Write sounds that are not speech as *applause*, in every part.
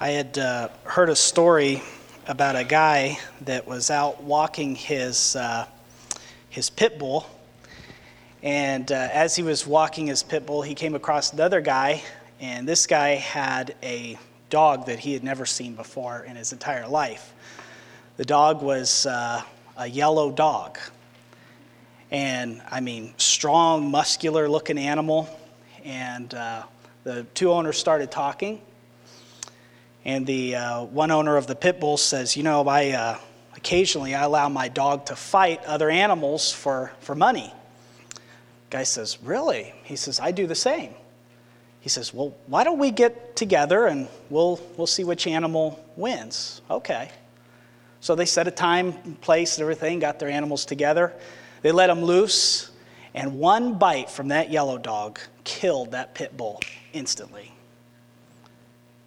I had uh, heard a story about a guy that was out walking his, uh, his pit bull. And uh, as he was walking his pit bull, he came across another guy. And this guy had a dog that he had never seen before in his entire life. The dog was uh, a yellow dog. And I mean, strong, muscular looking animal. And uh, the two owners started talking and the uh, one owner of the pit bull says, You know, I, uh, occasionally I allow my dog to fight other animals for, for money. Guy says, Really? He says, I do the same. He says, Well, why don't we get together and we'll, we'll see which animal wins? Okay. So they set a time, place, and everything, got their animals together. They let them loose, and one bite from that yellow dog killed that pit bull instantly.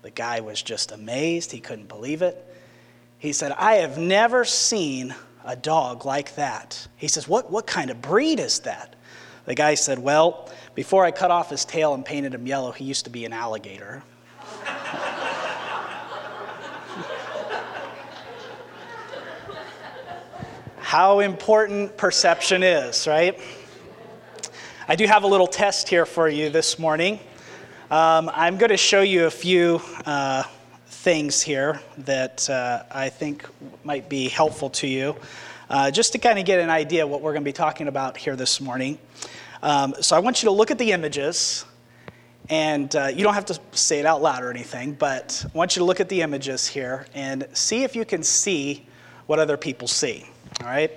The guy was just amazed. He couldn't believe it. He said, I have never seen a dog like that. He says, What, what kind of breed is that? The guy said, Well, before I cut off his tail and painted him yellow, he used to be an alligator. How important perception is, right? I do have a little test here for you this morning. Um, I'm going to show you a few uh, things here that uh, I think might be helpful to you, uh, just to kind of get an idea of what we're going to be talking about here this morning. Um, so I want you to look at the images, and uh, you don't have to say it out loud or anything, but I want you to look at the images here and see if you can see what other people see. All right?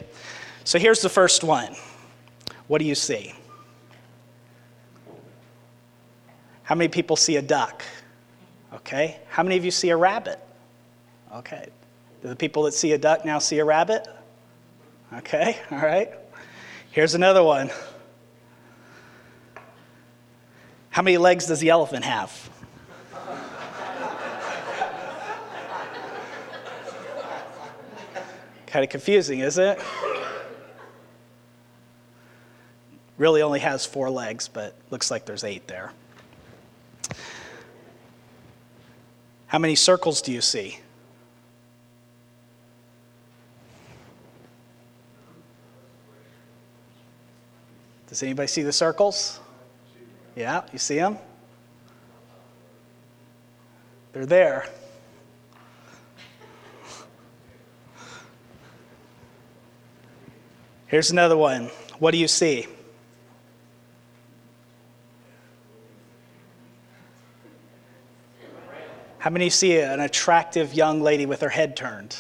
So here's the first one. What do you see? How many people see a duck? Okay. How many of you see a rabbit? Okay. Do the people that see a duck now see a rabbit? Okay, *laughs* all right. Here's another one. How many legs does the elephant have? *laughs* kind of confusing, isn't it? Really only has four legs, but looks like there's eight there. How many circles do you see? Does anybody see the circles? Yeah, you see them? They're there. Here's another one. What do you see? How many see an attractive young lady with her head turned?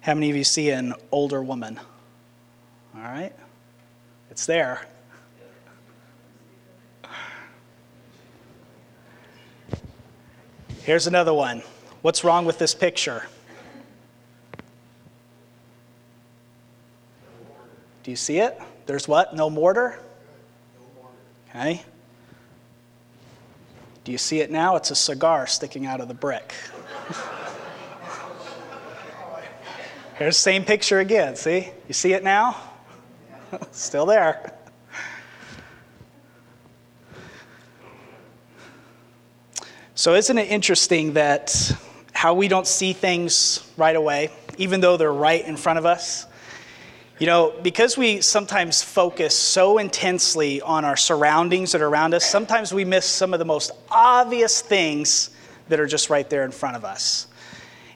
How many of you see an older woman? All right? It's there. Here's another one. What's wrong with this picture? Do you see it? There's what? No mortar? Okay. Do you see it now? It's a cigar sticking out of the brick. Here's the same picture again. See? You see it now? *laughs* Still there. So, isn't it interesting that how we don't see things right away, even though they're right in front of us? You know, because we sometimes focus so intensely on our surroundings that are around us, sometimes we miss some of the most obvious things that are just right there in front of us.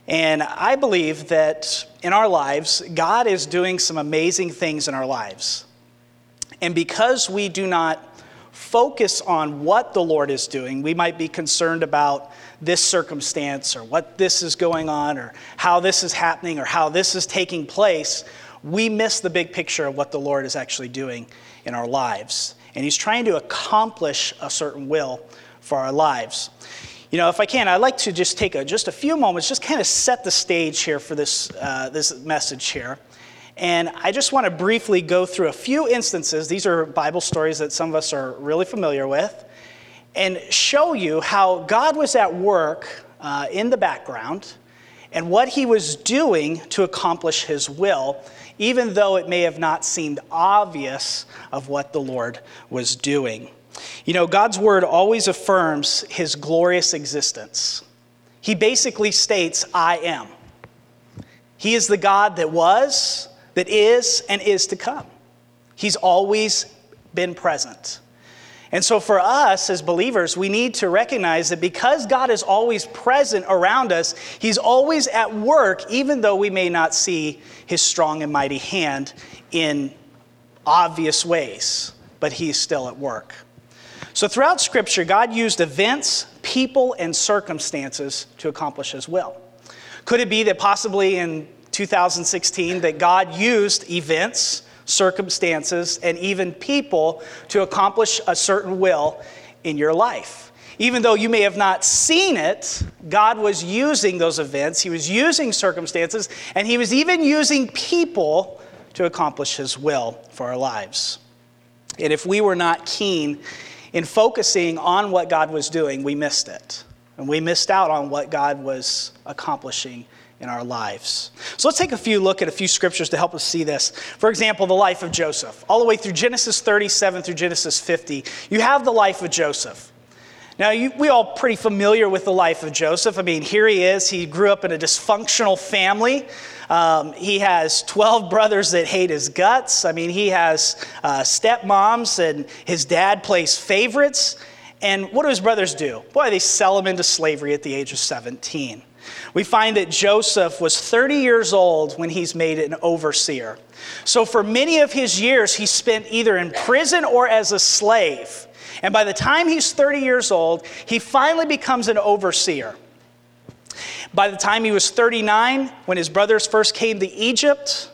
And I believe that in our lives, God is doing some amazing things in our lives. And because we do not focus on what the Lord is doing, we might be concerned about this circumstance or what this is going on or how this is happening or how this is taking place we miss the big picture of what the Lord is actually doing in our lives. And He's trying to accomplish a certain will for our lives. You know, if I can, I'd like to just take a, just a few moments, just kind of set the stage here for this, uh, this message here. And I just want to briefly go through a few instances. These are Bible stories that some of us are really familiar with, and show you how God was at work uh, in the background and what he was doing to accomplish his will even though it may have not seemed obvious of what the Lord was doing. You know, God's word always affirms his glorious existence. he basically states, I am. He is the God that was, that is, and is to come. He's always been present. And so, for us as believers, we need to recognize that because God is always present around us, He's always at work, even though we may not see His strong and mighty hand in obvious ways, but He's still at work. So, throughout Scripture, God used events, people, and circumstances to accomplish His will. Could it be that possibly in 2016 that God used events, circumstances, and even people to accomplish a certain will in your life. Even though you may have not seen it, God was using those events, He was using circumstances, and He was even using people to accomplish His will for our lives. And if we were not keen in focusing on what God was doing, we missed it. And we missed out on what God was accomplishing in our lives. So let's take a few look at a few scriptures to help us see this. For example, the life of Joseph. All the way through Genesis 37 through Genesis 50, you have the life of Joseph. Now, you, we all pretty familiar with the life of Joseph. I mean, here he is. He grew up in a dysfunctional family. Um, he has 12 brothers that hate his guts. I mean, he has uh, stepmoms, and his dad plays favorites. And what do his brothers do? Boy, they sell him into slavery at the age of 17. We find that Joseph was 30 years old when he's made an overseer. So, for many of his years, he spent either in prison or as a slave. And by the time he's 30 years old, he finally becomes an overseer. By the time he was 39, when his brothers first came to Egypt,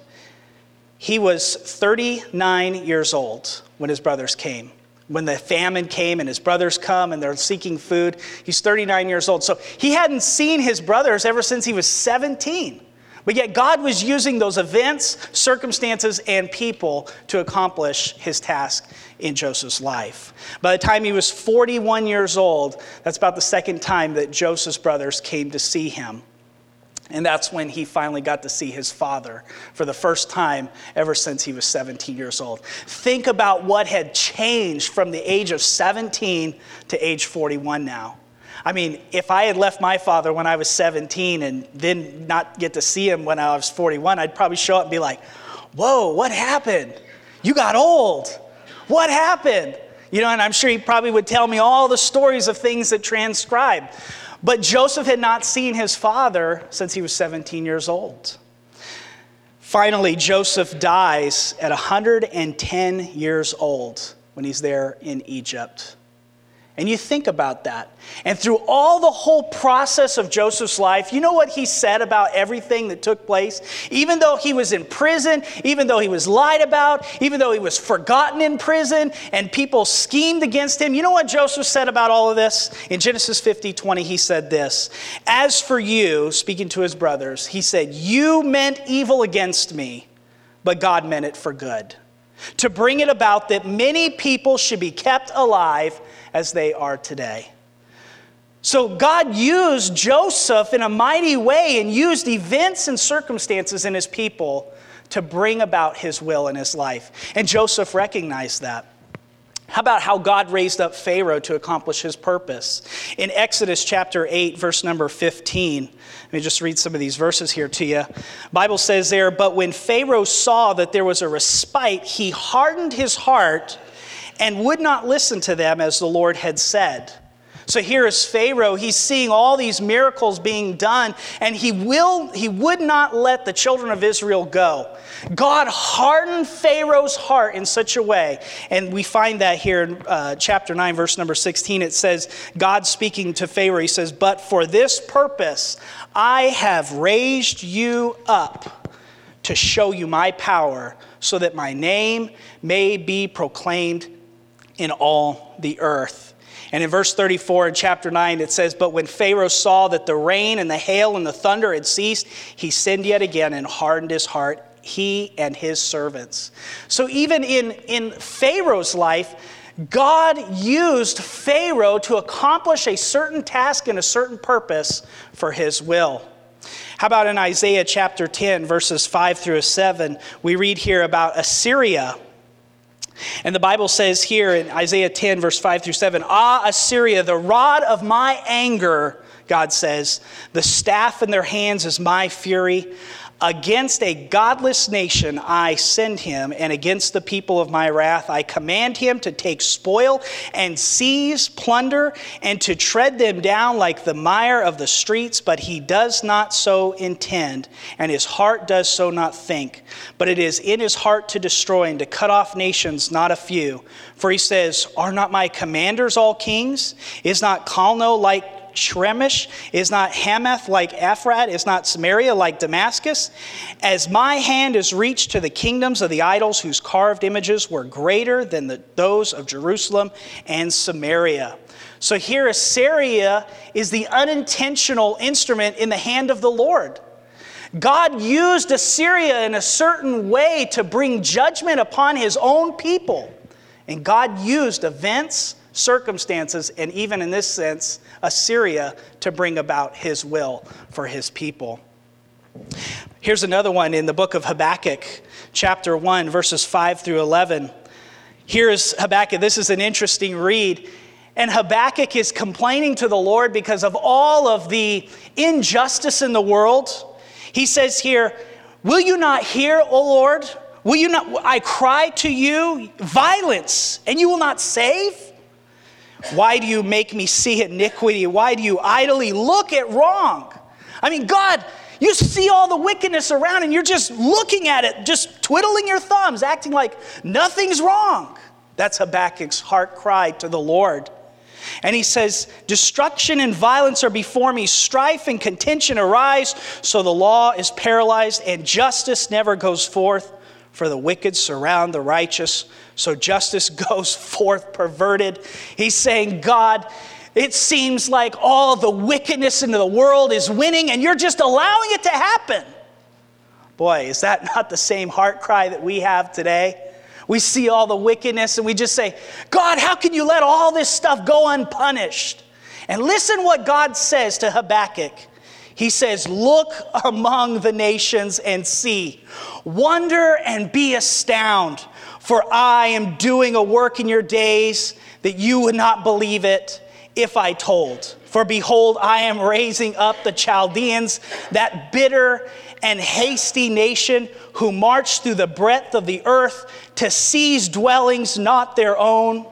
he was 39 years old when his brothers came when the famine came and his brothers come and they're seeking food. He's 39 years old. So he hadn't seen his brothers ever since he was 17. But yet God was using those events, circumstances, and people to accomplish his task in Joseph's life. By the time he was 41 years old, that's about the second time that Joseph's brothers came to see him. And that's when he finally got to see his father for the first time ever since he was 17 years old. Think about what had changed from the age of 17 to age 41 now. I mean, if I had left my father when I was 17 and then not get to see him when I was 41, I'd probably show up and be like, Whoa, what happened? You got old. What happened? You know, and I'm sure he probably would tell me all the stories of things that transcribed. But Joseph had not seen his father since he was 17 years old. Finally, Joseph dies at 110 years old when he's there in Egypt. And you think about that. And through all the whole process of Joseph's life, you know what he said about everything that took place? Even though he was in prison, even though he was lied about, even though he was forgotten in prison and people schemed against him, you know what Joseph said about all of this? In Genesis 50 20, he said this As for you, speaking to his brothers, he said, You meant evil against me, but God meant it for good, to bring it about that many people should be kept alive as they are today. So God used Joseph in a mighty way and used events and circumstances in his people to bring about his will in his life. And Joseph recognized that. How about how God raised up Pharaoh to accomplish his purpose? In Exodus chapter 8, verse number 15, let me just read some of these verses here to you. Bible says there, but when Pharaoh saw that there was a respite, he hardened his heart and would not listen to them as the Lord had said. So here is Pharaoh. He's seeing all these miracles being done, and he will he would not let the children of Israel go. God hardened Pharaoh's heart in such a way, and we find that here in uh, chapter 9, verse number 16. It says, God speaking to Pharaoh, he says, But for this purpose I have raised you up to show you my power, so that my name may be proclaimed in all the earth. And in verse 34 in chapter 9, it says, But when Pharaoh saw that the rain and the hail and the thunder had ceased, he sinned yet again and hardened his heart, he and his servants. So even in, in Pharaoh's life, God used Pharaoh to accomplish a certain task and a certain purpose for his will. How about in Isaiah chapter 10, verses 5 through 7? We read here about Assyria And the Bible says here in Isaiah 10, verse 5 through 7 Ah, Assyria, the rod of my anger, God says, the staff in their hands is my fury. Against a godless nation I send him, and against the people of my wrath I command him to take spoil and seize plunder and to tread them down like the mire of the streets. But he does not so intend, and his heart does so not think. But it is in his heart to destroy and to cut off nations, not a few. For he says, Are not my commanders all kings? Is not Calno like Shremish? Is not Hamath like Ephrat? Is not Samaria like Damascus? As my hand is reached to the kingdoms of the idols whose carved images were greater than the, those of Jerusalem and Samaria. So here, Assyria is the unintentional instrument in the hand of the Lord. God used Assyria in a certain way to bring judgment upon his own people. And God used events, circumstances, and even in this sense, Assyria to bring about his will for his people. Here's another one in the book of Habakkuk, chapter 1, verses 5 through 11. Here's Habakkuk. This is an interesting read. And Habakkuk is complaining to the Lord because of all of the injustice in the world. He says here, Will you not hear, O Lord? Will you not? I cry to you violence, and you will not save? Why do you make me see iniquity? Why do you idly look at wrong? I mean, God, you see all the wickedness around and you're just looking at it, just twiddling your thumbs, acting like nothing's wrong. That's Habakkuk's heart cry to the Lord. And he says, Destruction and violence are before me, strife and contention arise, so the law is paralyzed and justice never goes forth for the wicked surround the righteous, so justice *laughs* goes forth perverted. He's saying, God, it seems like all the wickedness in the world is winning and you're just allowing it to happen. Boy, is that *laughs* not the same heart cry that we have today? We see all the wickedness and we just say, God, how can you let all this stuff go unpunished? And listen what God says to Habakkuk. He says, Look among the nations and see. Wonder and be astounded, for I am doing a work in your days that you would not believe it if I told. For behold, I am raising up the Chaldeans, that bitter and hasty nation who march through the breadth of the earth to seize dwellings not their own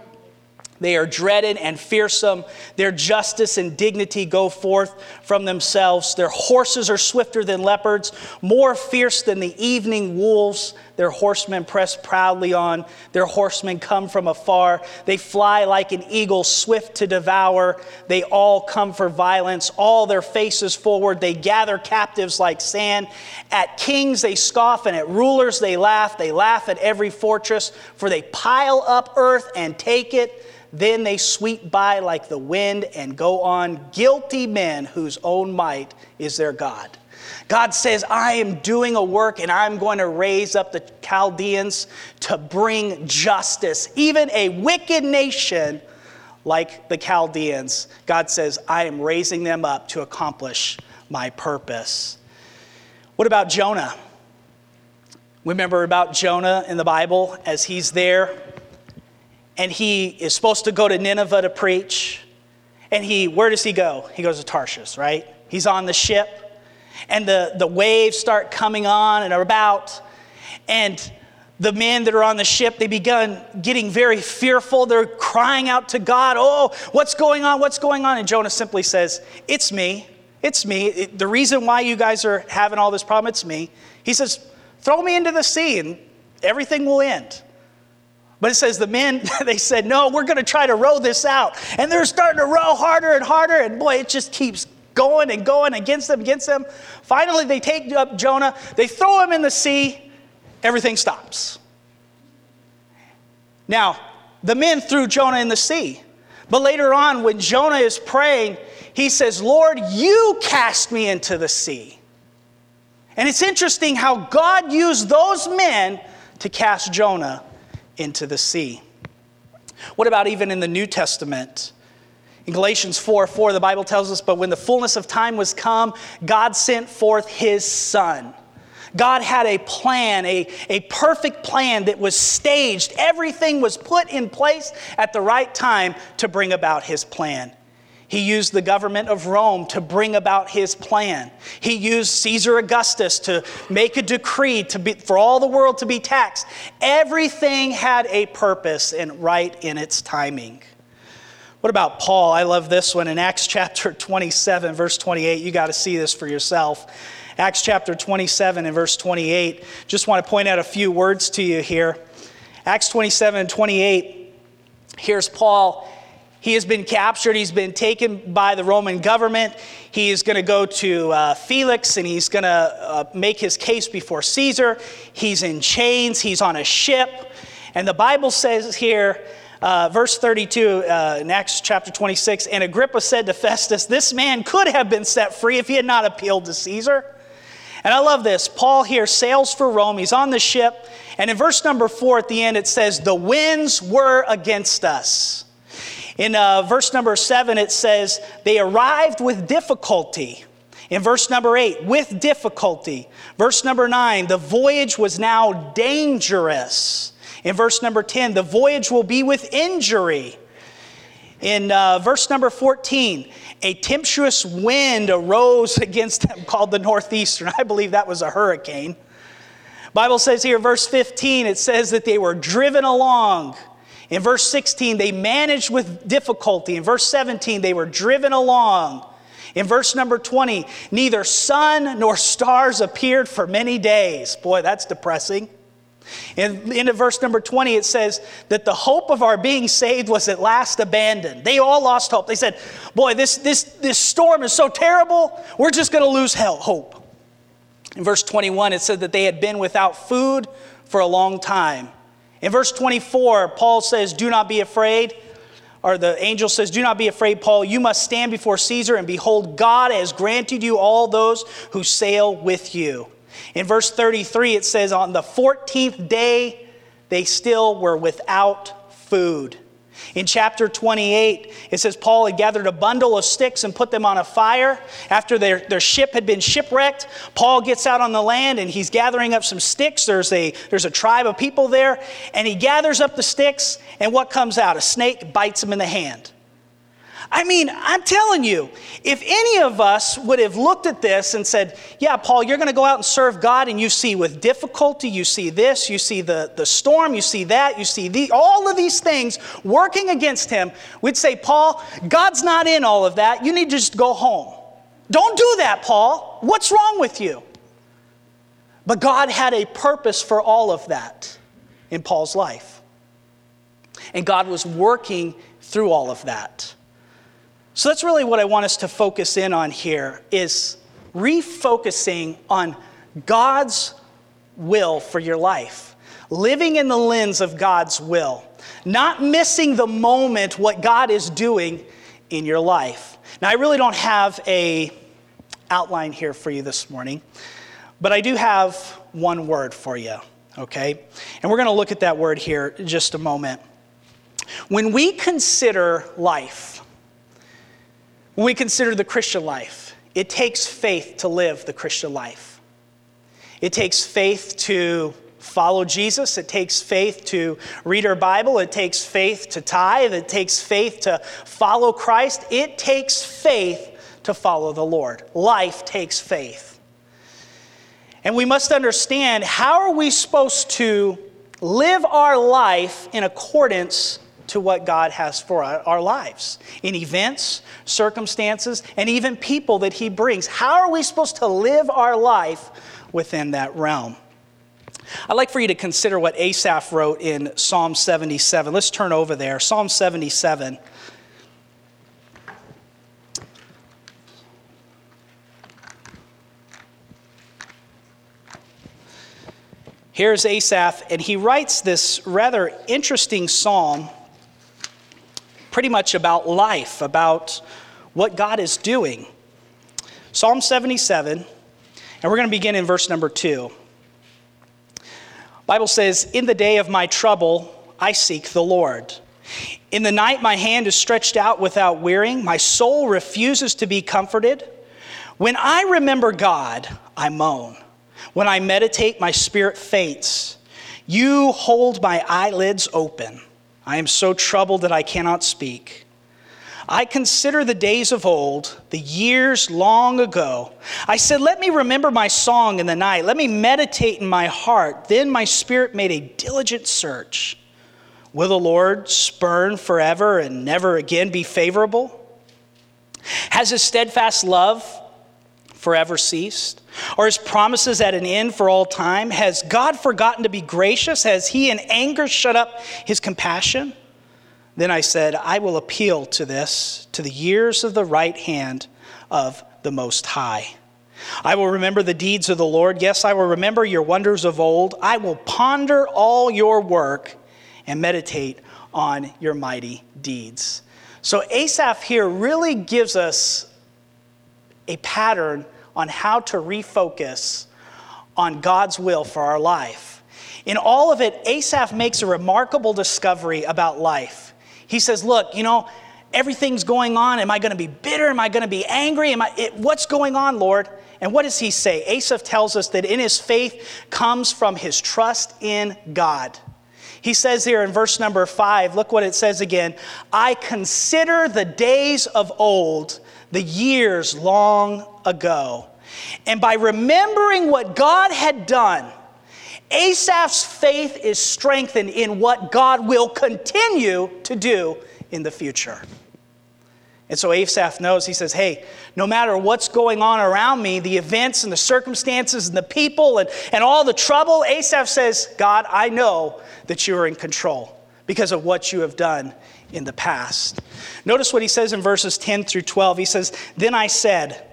they are dreaded and fearsome. Their justice and dignity go forth from themselves. Their horses are swifter than leopards, more fierce than the evening wolves. Their horsemen press proudly on. Their horsemen come from afar. They fly like an eagle, swift to devour. They all come for violence, all their faces forward. They gather captives like sand. At kings they scoff, and at rulers they laugh. They laugh at every fortress, for they pile up earth and take it. Then they sweep by like the wind and go on, guilty men whose own might is their God. God says, I am doing a work and I'm going to raise up the Chaldeans to bring justice. Even a wicked nation like the Chaldeans, God says, I am raising them up to accomplish my purpose. What about Jonah? Remember about Jonah in the Bible as he's there and he is supposed to go to Nineveh to preach. And he, where does he go? He goes to Tarshish, right? He's on the ship, and the, the waves start coming on and are about. And the men that are on the ship, they begun getting very fearful. They're crying out to God, Oh, what's going on? What's going on? And Jonah simply says, It's me. It's me. It, the reason why you guys are having all this problem, it's me. He says, Throw me into the sea and everything will end. But it says the men, *laughs* they said, no, we're going to try to row this out. And they're starting to row harder and harder. And boy, it just keeps going and going against them, against them. Finally, they take up Jonah, they throw him in the sea, everything stops. Now, the men threw Jonah in the sea. But later on, when Jonah is praying, he says, Lord, you cast me into the sea. And it's interesting how God used those men to cast Jonah into the sea. What about even in the New Testament? In Galatians 4 4, the Bible tells us, But when the fullness of time was come, God sent forth his Son. God had a plan, a, a perfect plan that was staged. Everything was put in place at the right time to bring about his plan. He used the government of Rome to bring about his plan. He used Caesar Augustus to make a decree to be, for all the world to be taxed. Everything had a purpose and right in its timing. What about Paul? I love this one in Acts chapter *laughs* 27, verse 28. You got to see this for yourself. Acts chapter 27 and verse 28. Just want to point out a few words to you here. Acts 27 and 28. Here's Paul. He has been captured. He's been taken by the Roman government. He is going to go to uh, Felix and he's going to uh, make his case before Caesar. He's in chains. He's on a ship. And the Bible says here, uh, verse 32 uh, in Acts chapter 26, and Agrippa said to Festus, This man could have been set free if he had not appealed to Caesar. And I love this. Paul here sails for Rome. He's on the ship. And in verse number four at the end, it says, The winds were against us. In uh, verse number seven, it says, They arrived with difficulty. In verse number eight, with difficulty. Verse number nine, the voyage was now dangerous. In verse number 10, the voyage will be with injury. In uh, verse number 14, a tempestuous wind arose *laughs* against them called the northeastern. I believe that was a hurricane. Bible says here, verse 15, it says that they were driven along. In verse 16, they managed with difficulty. In verse 17, they were driven along. In verse number 20, neither sun nor stars appeared for many days. Boy, that's depressing. In, into verse number 20, it says that the hope of our being saved was at last abandoned. They all lost hope. They said, Boy, this, this, this storm is so terrible, we're just going to lose hope. In verse 21, it said that they had been without food for a long time. In verse 24, Paul says, Do not be afraid. Or the angel says, Do not be afraid, Paul. You must stand before Caesar, and behold, God has granted you all those who sail with you. In verse 33, it says, On the 14th day, they still were without food. In chapter 28, it says Paul had gathered a bundle of sticks and put them on a fire. After their, their ship had been shipwrecked, Paul gets out on the land and he's gathering up some sticks. There's a, there's a tribe of people there, and he gathers up the sticks, and what comes out? A snake bites him in the hand. I mean, I'm telling you, if any of us would have looked at this and said, Yeah, Paul, you're going to go out and serve God, and you see with difficulty, you see this, you see the, the storm, you see that, you see the, all of these things working against him, we'd say, Paul, God's not in all of that. You need to just go home. Don't do that, Paul. What's wrong with you? But God had a purpose for all of that in Paul's life. And God was working through all of that. So that's really what I want us to focus in on here is refocusing on God's will for your life. Living in the lens of God's will. Not missing the moment what God is doing in your life. Now I really don't have a outline here for you this morning, but I do have one word for you, okay? And we're going to look at that word here just a moment. When we consider life, we consider the Christian life, it takes faith to live the Christian life. It takes faith to follow Jesus. It takes faith to read our Bible. It takes faith to tithe. It takes faith to follow Christ. It takes faith to follow the Lord. Life takes faith. And we must understand how are we supposed to live our life in accordance to what God has for our lives in events, circumstances, and even people that He brings. How are we supposed to live our life within that realm? I'd like for you to consider what Asaph wrote in Psalm 77. Let's turn over there. Psalm 77. Here's Asaph, and he writes this rather interesting psalm pretty much about life, about what God is doing. Psalm 77, and we're going to begin in verse number 2. Bible says, "In the day of my trouble I seek the Lord. In the night my hand is stretched out without wearying, my soul refuses to be comforted. When I remember God, I moan. When I meditate, my spirit faints. You hold my eyelids open. I am so troubled that I cannot speak. I consider the days of old, the years long ago. I said, Let me remember my song in the night. Let me meditate in my heart. Then my spirit made a diligent search. Will the Lord spurn forever and never again be favorable? Has his steadfast love forever ceased? Are his promises at an end for all time? Has God forgotten to be gracious? Has he in anger shut up his compassion? Then I said, I will appeal to this, to the years of the right hand of the Most High. I will remember the deeds of the Lord. Yes, I will remember your wonders of old. I will ponder all your work and meditate on your mighty deeds. So, Asaph here really gives us a pattern on how to refocus on God's will for our life. In all of it, Asaph makes a remarkable discovery about life. He says, Look, you know, everything's going on. Am I going to be bitter? Am I going to be angry? Am I, it, what's going on, Lord? And what does he say? Asaph tells us that in his faith comes from his trust in God. He says here in verse number five, look what it says again I consider the days of old, the years long ago. And by remembering what God had done, Asaph's faith is strengthened in what God will continue to do in the future. And so Asaph knows, he says, hey, no matter what's going on around me, the events and the circumstances and the people and, and all the trouble, Asaph says, God, I know that you are in control because of what you have done in the past. Notice what he says in verses 10 through 12. He says, Then I said,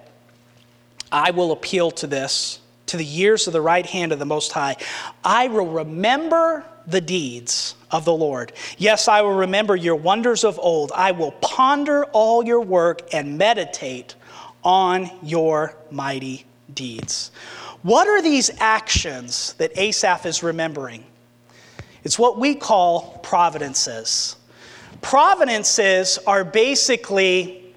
I will appeal to this, to the years of the right hand of the Most High. I will remember the deeds of the Lord. Yes, I will remember your wonders of old. I will ponder all your work and meditate on your mighty deeds. What are these actions that Asaph is remembering? It's what we call providences. Providences are basically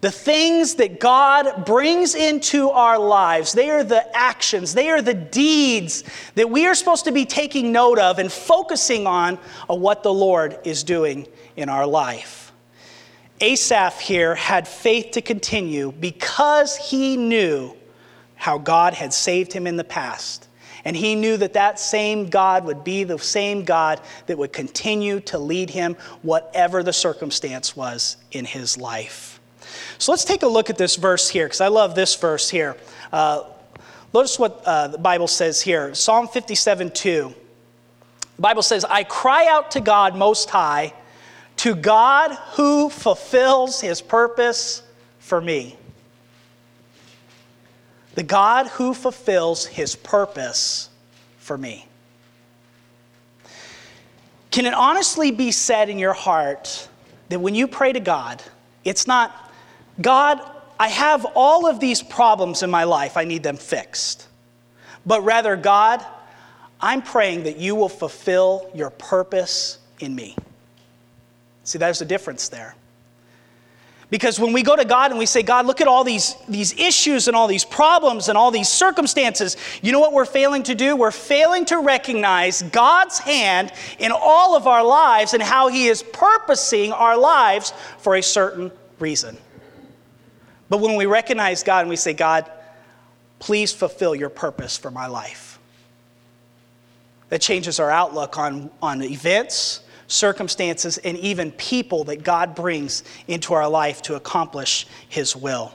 the things that God brings into our lives, they are the actions, they are the deeds that we are supposed to be taking note of and focusing on, what the Lord is doing in our life. Asaph here had faith to continue because he knew how God had saved him in the past. And he knew that that same God would be the same God that would continue to lead him, whatever the circumstance was in his life. So let's take a look at this verse here, because I love this verse here. Uh, notice what uh, the Bible says here Psalm 57 2. The Bible says, I cry out to God Most High, to God who fulfills his purpose for me. The God who fulfills his purpose for me. Can it honestly be said in your heart that when you pray to God, it's not, God, I have all of these problems in my life, I need them fixed. But rather, God, I'm praying that you will fulfill your purpose in me. See, there's a difference there. Because when we go to God and we say, God, look at all these, these issues and all these problems and all these circumstances, you know what we're failing to do? We're failing to recognize God's hand in all of our lives and how He is purposing our lives for a certain reason. But when we recognize God and we say, God, please fulfill your purpose for my life, that changes our outlook on, on events, circumstances, and even people that God brings into our life to accomplish his will.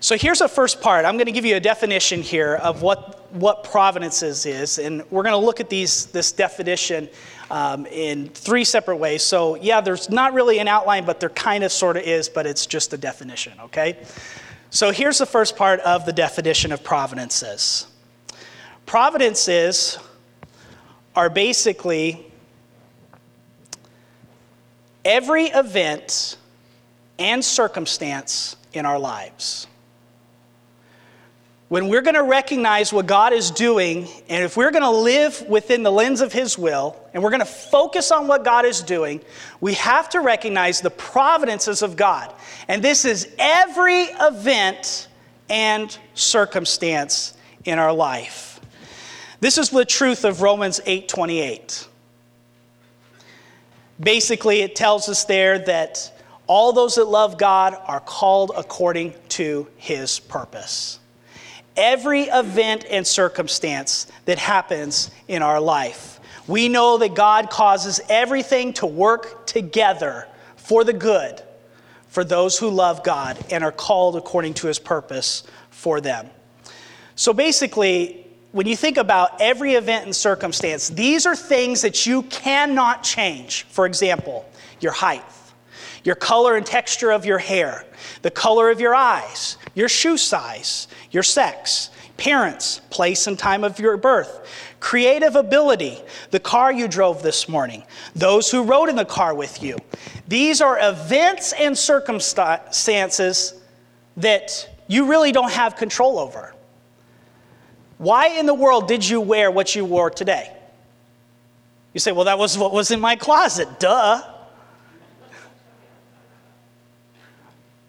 So here's the first part. I'm going to give you a definition here of what, what providences is, and we're going to look at these, this definition um, in three separate ways. So, yeah, there's not really an outline, but there kind of sort of is, but it's just a definition, okay? So, here's the first part of the definition of providences providences are basically every event and circumstance in our lives when we're going to recognize what God is doing, and if we're going to live within the lens of His will, and we're going to focus on what God is doing, we have to recognize the providences of God. And this is every event and circumstance in our life. This is the truth of Romans 8:28. Basically, it tells us there that all those that love God are called according to his purpose. Every event and circumstance that happens in our life, we know that God causes everything to work together for the good for those who love God and are called according to his purpose for them. So basically, when you think about every event and circumstance, these are things that you cannot change. For example, your height, your color and texture of your hair, the color of your eyes, your shoe size, your sex, parents, place and time of your birth, creative ability, the car you drove this morning, those who rode in the car with you. These are events and circumstances that you really don't have control over. Why in the world did you wear what you wore today? You say, well, that was what was in my closet. Duh.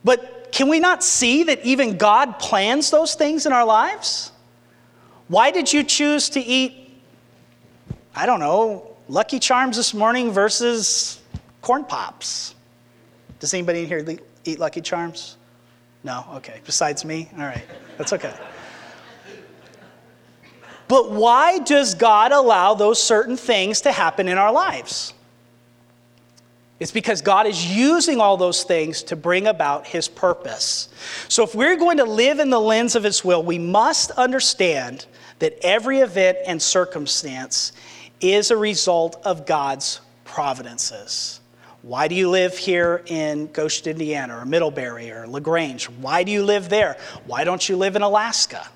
But can we not see that even God plans those things in our lives? Why did you choose to eat, I don't know, Lucky Charms this morning versus corn pops? Does anybody in here eat Lucky Charms? No? Okay. Besides me? All right. That's okay. But why does God allow those certain things to happen in our lives? It's because God is using all those things to bring about His purpose. So, if we're going to live in the lens of His will, we must understand that every event and circumstance is a result of God's providences. Why do you live here in Goshen, Indiana, or Middlebury, or LaGrange? Why do you live there? Why don't you live in Alaska?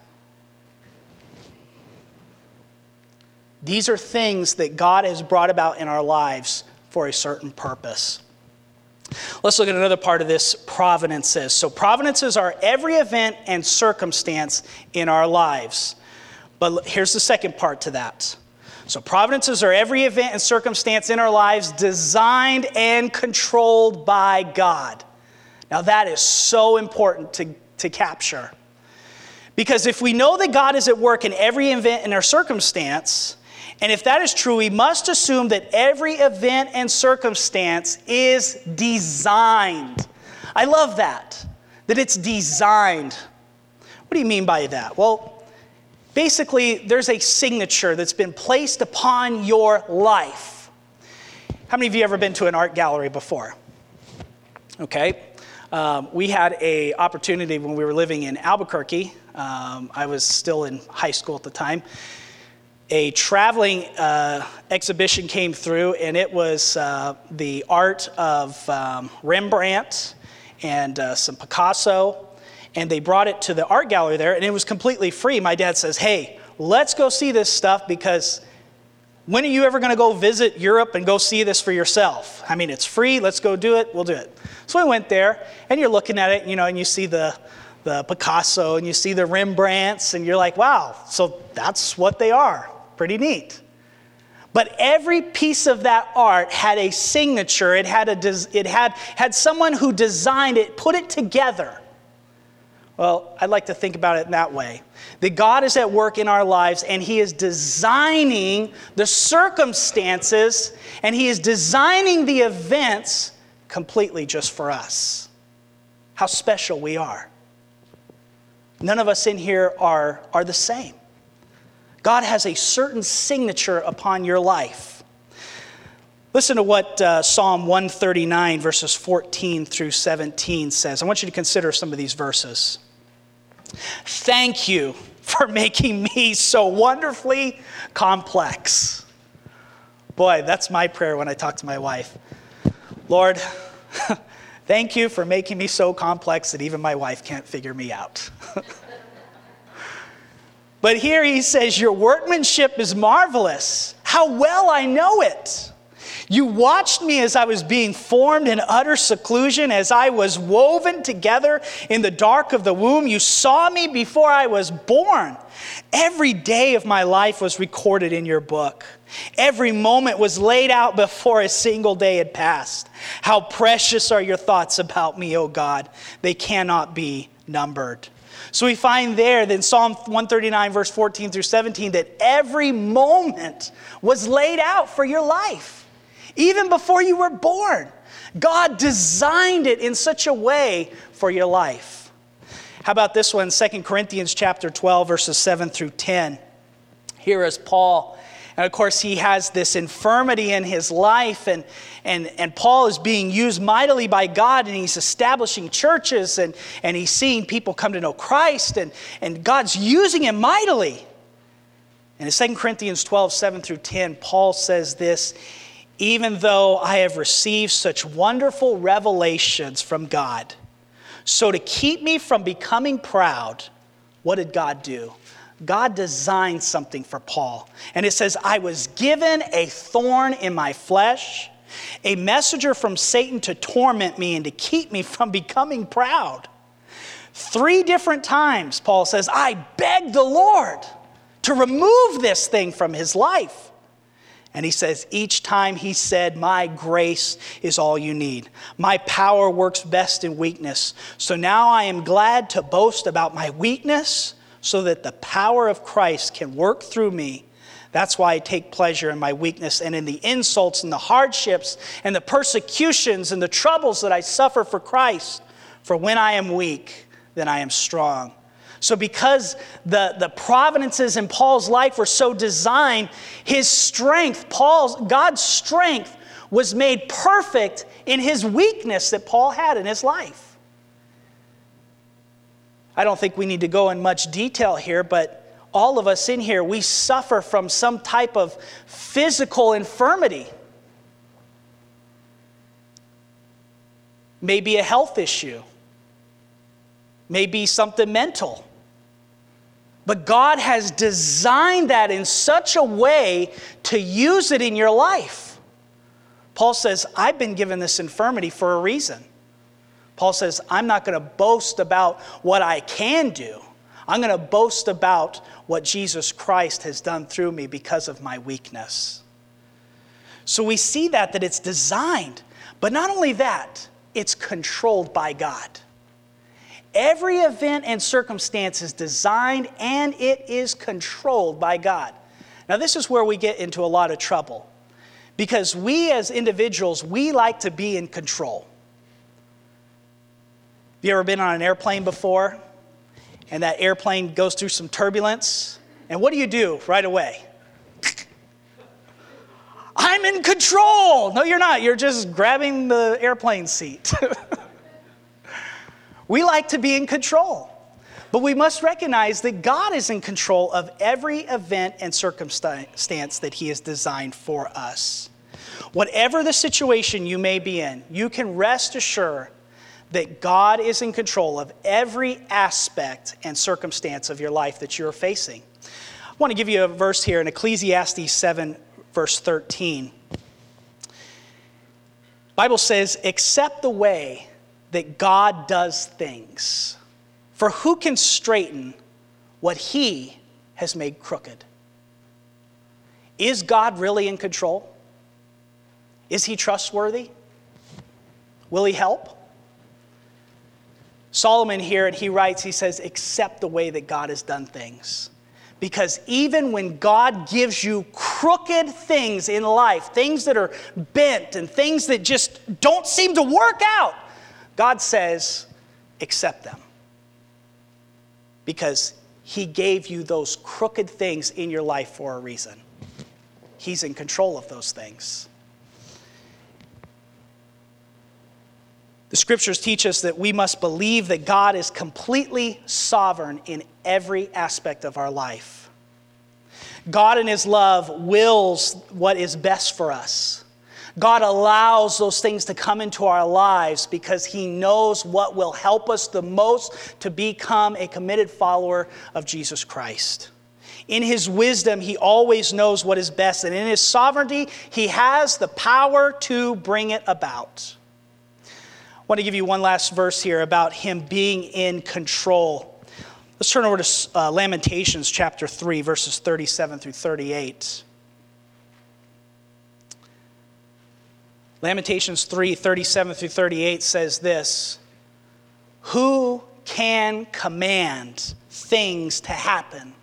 These are things that God has brought about in our lives for a certain purpose. Let's look at another part of this providences. So, providences are every event and circumstance in our lives. But here's the second part to that. So, providences are every event and circumstance in our lives designed and controlled by God. Now, that is so important to, to capture. Because if we know that God is at work in every event and our circumstance, and if that is true, we must assume that every event and circumstance is designed. I love that, that it's designed. What do you mean by that? Well, basically, there's a signature that's been placed upon your life. How many of you ever been to an art gallery before? Okay. Um, we had a opportunity when we were living in Albuquerque. Um, I was still in high school at the time a traveling uh, exhibition came through, and it was uh, the art of um, Rembrandt and uh, some Picasso. And they brought it to the art gallery there, and it was completely free. My dad says, Hey, let's go see this stuff because when are you ever going to go visit Europe and go see this for yourself? I mean, it's free. Let's go do it. We'll do it. So we went there, and you're looking at it, you know, and you see the, the Picasso and you see the Rembrandts, and you're like, wow, so that's what they are. Pretty neat. But every piece of that art had a signature. It had, a, it had, had someone who designed it, put it together. Well, I'd like to think about it in that way that God is at work in our lives and He is designing the circumstances and He is designing the events completely just for us. How special we are. None of us in here are, are the same. God has a certain signature upon your life. Listen to what uh, Psalm 139, verses 14 through 17 says. I want you to consider some of these verses. Thank you for *laughs* making me so wonderfully complex. Boy, that's my prayer when I talk to my wife. Lord, *laughs* thank you for making me so complex that even my wife can't figure me out. *laughs* But here he says, Your workmanship is marvelous. How well I know it. You watched me as I was being formed in utter seclusion, as I was woven together in the dark of the womb. You saw me before I was born. Every day of my life was recorded in your book. Every moment was laid out before a single day had passed. How precious are your thoughts about me, O God. They cannot be numbered. So we find there that in Psalm 139, verse 14 through 17, that every moment was laid out for your life. Even before you were born, God designed it in such a way for your life. How about this one, 2 Corinthians chapter 12, verses 7 through 10. Here is Paul and of course, he has this infirmity in his life, and, and, and Paul is being used mightily by God, and he's establishing churches, and, and he's seeing people come to know Christ, and, and God's using him mightily. And in 2 Corinthians 12, 7 through 10, Paul says this Even though I have received such wonderful revelations from God, so to keep me from becoming proud, what did God do? God designed something for Paul. And it says, I was given a thorn in my flesh, a messenger from Satan to torment me and to keep me from becoming proud. Three different times, Paul says, I begged the Lord to remove this thing from his life. And he says, each time he said, My grace is all you need. My power works best in weakness. So now I am glad to boast about my weakness so that the power of Christ can work through me. That's why I take pleasure in my weakness and in the insults and the hardships and the persecutions and the troubles that I suffer for Christ. For when I am weak, then I am strong. So, because the, the providences in Paul's life were so designed, his strength, Paul's, God's strength, was made perfect in his weakness that Paul had in his life. I don't think we need to go in much detail here, but all of us in here, we suffer from some type of physical infirmity. Maybe a health issue, maybe something mental. But God has designed that in such a way to use it in your life. Paul says, I've been given this infirmity for a reason. Paul says, I'm not going to boast about what I can do. I'm going to boast about what Jesus Christ has done through me because of my weakness. So we see that that it's designed, but not only that, it's controlled by God. Every event and circumstance is designed and it is controlled by God. Now this is where we get into a lot of trouble because we as individuals, we like to be in control. Have you ever been on an airplane before? And that airplane goes through some turbulence? And what do you do right away? *laughs* I'm in control. No, you're not. You're just grabbing the airplane seat. *laughs* we like to be in control. But we must recognize that God is in control of every event and circumstance that He has designed for us. Whatever the situation you may be in, you can rest assured that God is in control of every aspect and circumstance of your life that you're facing. I want to give you a verse here in Ecclesiastes 7, verse 13. Bible says, accept the way that God does things. For who can straighten what he has made crooked? Is God really in control? Is he trustworthy? Will he help? Solomon here, and he writes, he says, accept the way that God has done things. Because even when God gives you crooked things in life, things that are bent and things that just don't seem to work out, God says, accept them. Because He gave you those crooked things in your life for a reason. He's in control of those things. The scriptures teach us that we must believe that God is completely sovereign in every aspect of our life. God, in His love, wills what is best for us. God allows those things to come into our lives because He knows what will help us the most to become a committed follower of Jesus Christ. In His wisdom, He always knows what is best, and in His sovereignty, He has the power to bring it about. Want to give you one last verse here about him being in control. Let's turn over to uh, Lamentations chapter 3, verses 37 through 38. Lamentations 3, 37 through 38 says this Who can command things to happen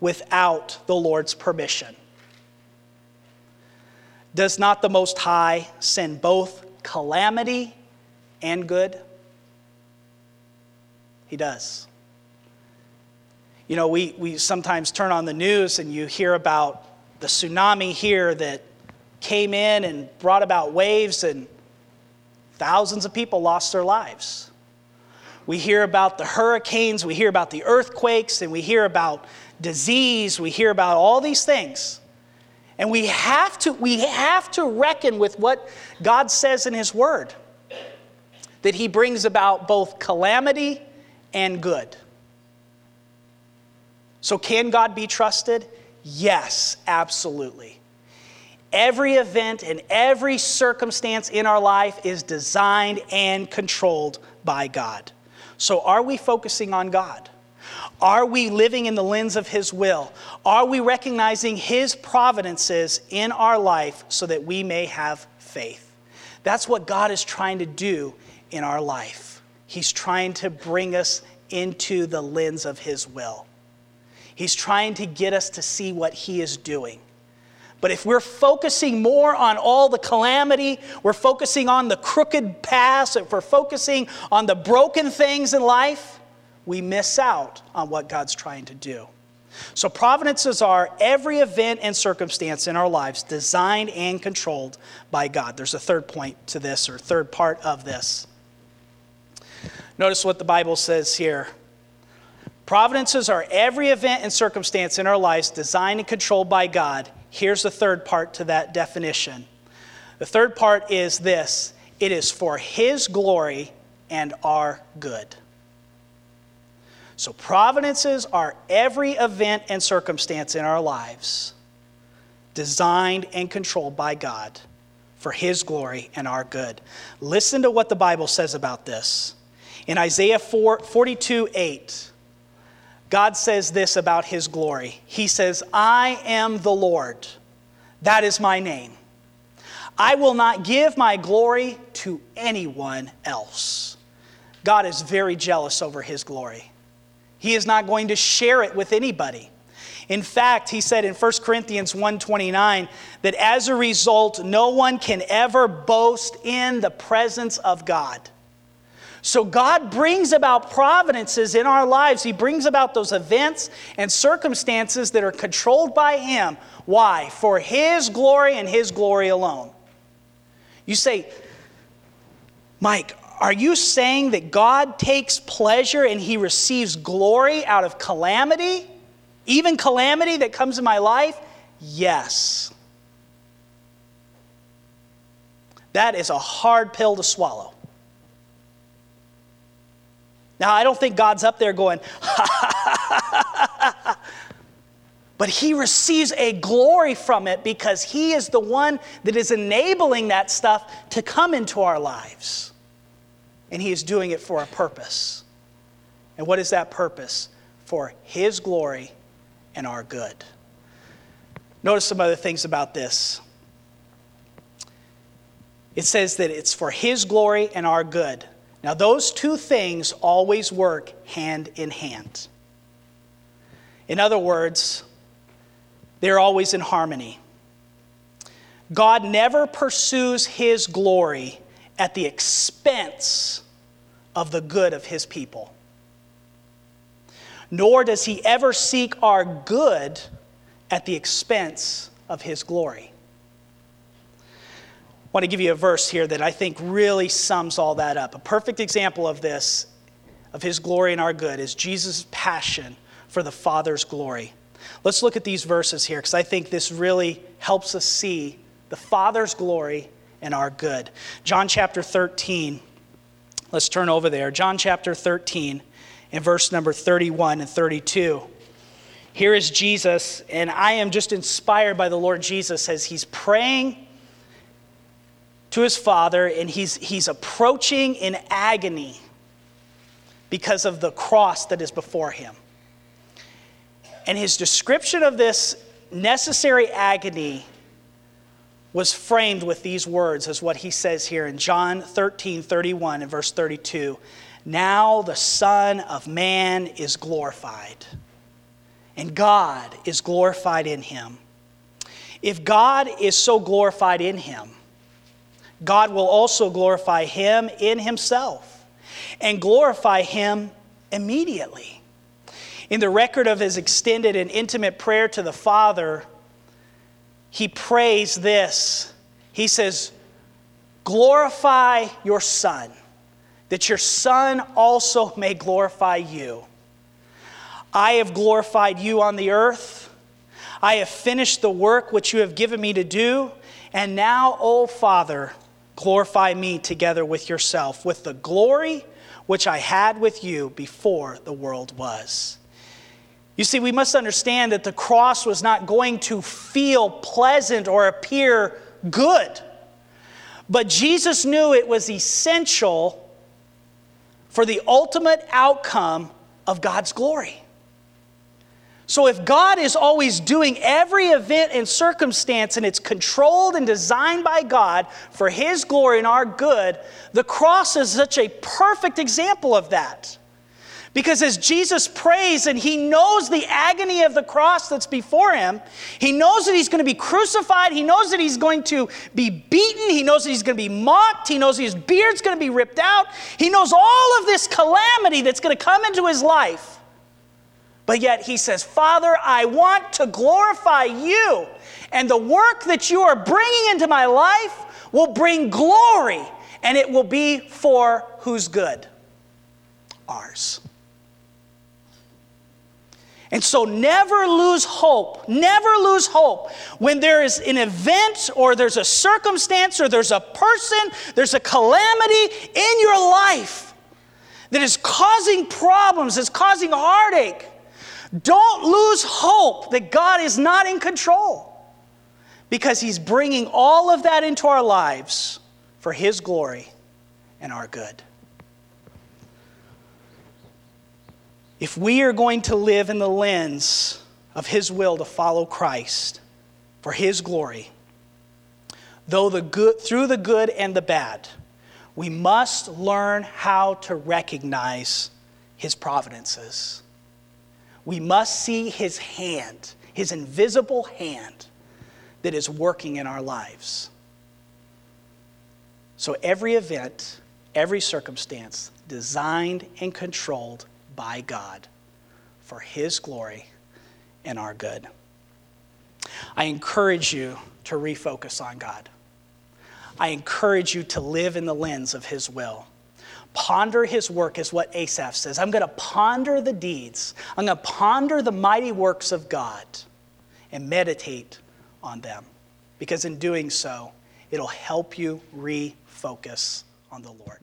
without the Lord's permission. Does not the Most High send both calamity and good? He does. You know, we, we sometimes turn on the news and you hear about the tsunami here that came in and brought about waves, and thousands of people lost their lives. We hear about the hurricanes, we hear about the earthquakes, and we hear about disease, we hear about all these things. And we have to, we have to reckon with what God says in His Word that He brings about both calamity and good. So, can God be trusted? Yes, absolutely. Every event and every circumstance in our life is designed and controlled by God. So, are we focusing on God? Are we living in the lens of His will? Are we recognizing His providences in our life so that we may have faith? That's what God is trying to do in our life. He's trying to bring us into the lens of His will. He's trying to get us to see what He is doing. But if we're focusing more on all the calamity, we're focusing on the crooked paths, if we're focusing on the broken things in life, we miss out on what God's trying to do. So, providences are every event and circumstance in our lives designed and controlled by God. There's a third point to this, or third part of this. Notice what the Bible says here. Providences are every event and circumstance in our lives designed and controlled by God. Here's the third part to that definition. The third part is this it is for His glory and our good. So, providences are every event and circumstance in our lives designed and controlled by God for His glory and our good. Listen to what the Bible says about this. In Isaiah 4, 42 8, God says this about His glory He says, I am the Lord, that is my name. I will not give my glory to anyone else. God is very jealous over His glory. He is not going to share it with anybody. In fact, he said in 1 Corinthians 1:29 that as a result no one can ever boast in the presence of God. So God brings about providences in our lives. He brings about those events and circumstances that are controlled by him. Why? For his glory and his glory alone. You say, Mike, are you saying that God takes pleasure and he receives glory out of calamity? Even calamity that comes in my life? Yes. That is a hard pill to swallow. Now, I don't think God's up there going, *laughs* but he receives a glory from it because he is the one that is enabling that stuff to come into our lives and He is doing it for a purpose. And what is that purpose? For His glory and our good. Notice some other things about this. It says that it's for His glory and our good. Now, those two things always work hand in hand. In other words, they're always in harmony. God never pursues His glory at the expense of the good of his people. Nor does he ever seek our good at the expense of his glory. Want to give you a verse here that I think really sums all that up. A perfect example of this, of his glory and our good, is Jesus' passion for the Father's glory. Let's look at these verses here because I think this really helps us see the Father's glory and our good. John chapter 13. Let's turn over there. John chapter 13 and verse number 31 and 32. Here is Jesus, and I am just inspired by the Lord Jesus as he's praying to his Father, and he's, he's approaching in agony because of the cross that is before him. And his description of this necessary agony was framed with these words, as what he says here in John 13 31 and verse 32. Now the Son of Man is glorified, and God is glorified in him. If God is so glorified in him, God will also glorify him in himself and glorify him immediately. In the record of his extended and intimate prayer to the Father, he prays this. He says, Glorify your Son, that your Son also may glorify you. I have glorified you on the earth. I have finished the work which you have given me to do. And now, O Father, glorify me together with yourself, with the glory which I had with you before the world was. You see, we must understand that the cross was not going to feel pleasant or appear good. But Jesus knew it was essential for the ultimate outcome of God's glory. So, if God is always doing every event and circumstance and it's controlled and designed by God for His glory and our good, the cross is such a perfect example of that. Because as Jesus prays and he knows the agony of the cross that's before him, he knows that he's going to be crucified, he knows that he's going to be beaten, he knows that he's going to be mocked, he knows his beard's going to be ripped out, he knows all of this calamity that's going to come into his life. But yet he says, Father, I want to glorify you. And the work that you are bringing into my life will bring glory, and it will be for whose good? Ours. And so never lose hope. Never lose hope. When there is an event or there's a circumstance or there's a person, there's a calamity in your life that is causing problems, is causing heartache. Don't lose hope that God is not in control because He's bringing all of that into our lives for His glory and our good. If we are going to live in the lens of His will to follow Christ for His glory, though the good, through the good and the bad, we must learn how to recognize His providences we must see his hand, his invisible hand that is working in our lives. So every event, every circumstance, designed and controlled by God for his glory and our good. I encourage you to refocus on God. I encourage you to live in the lens of his will. Ponder his work is what Asaph says. I'm going to ponder the deeds. I'm going to ponder the mighty works of God and meditate on them. Because in doing so, it'll help you refocus on the Lord.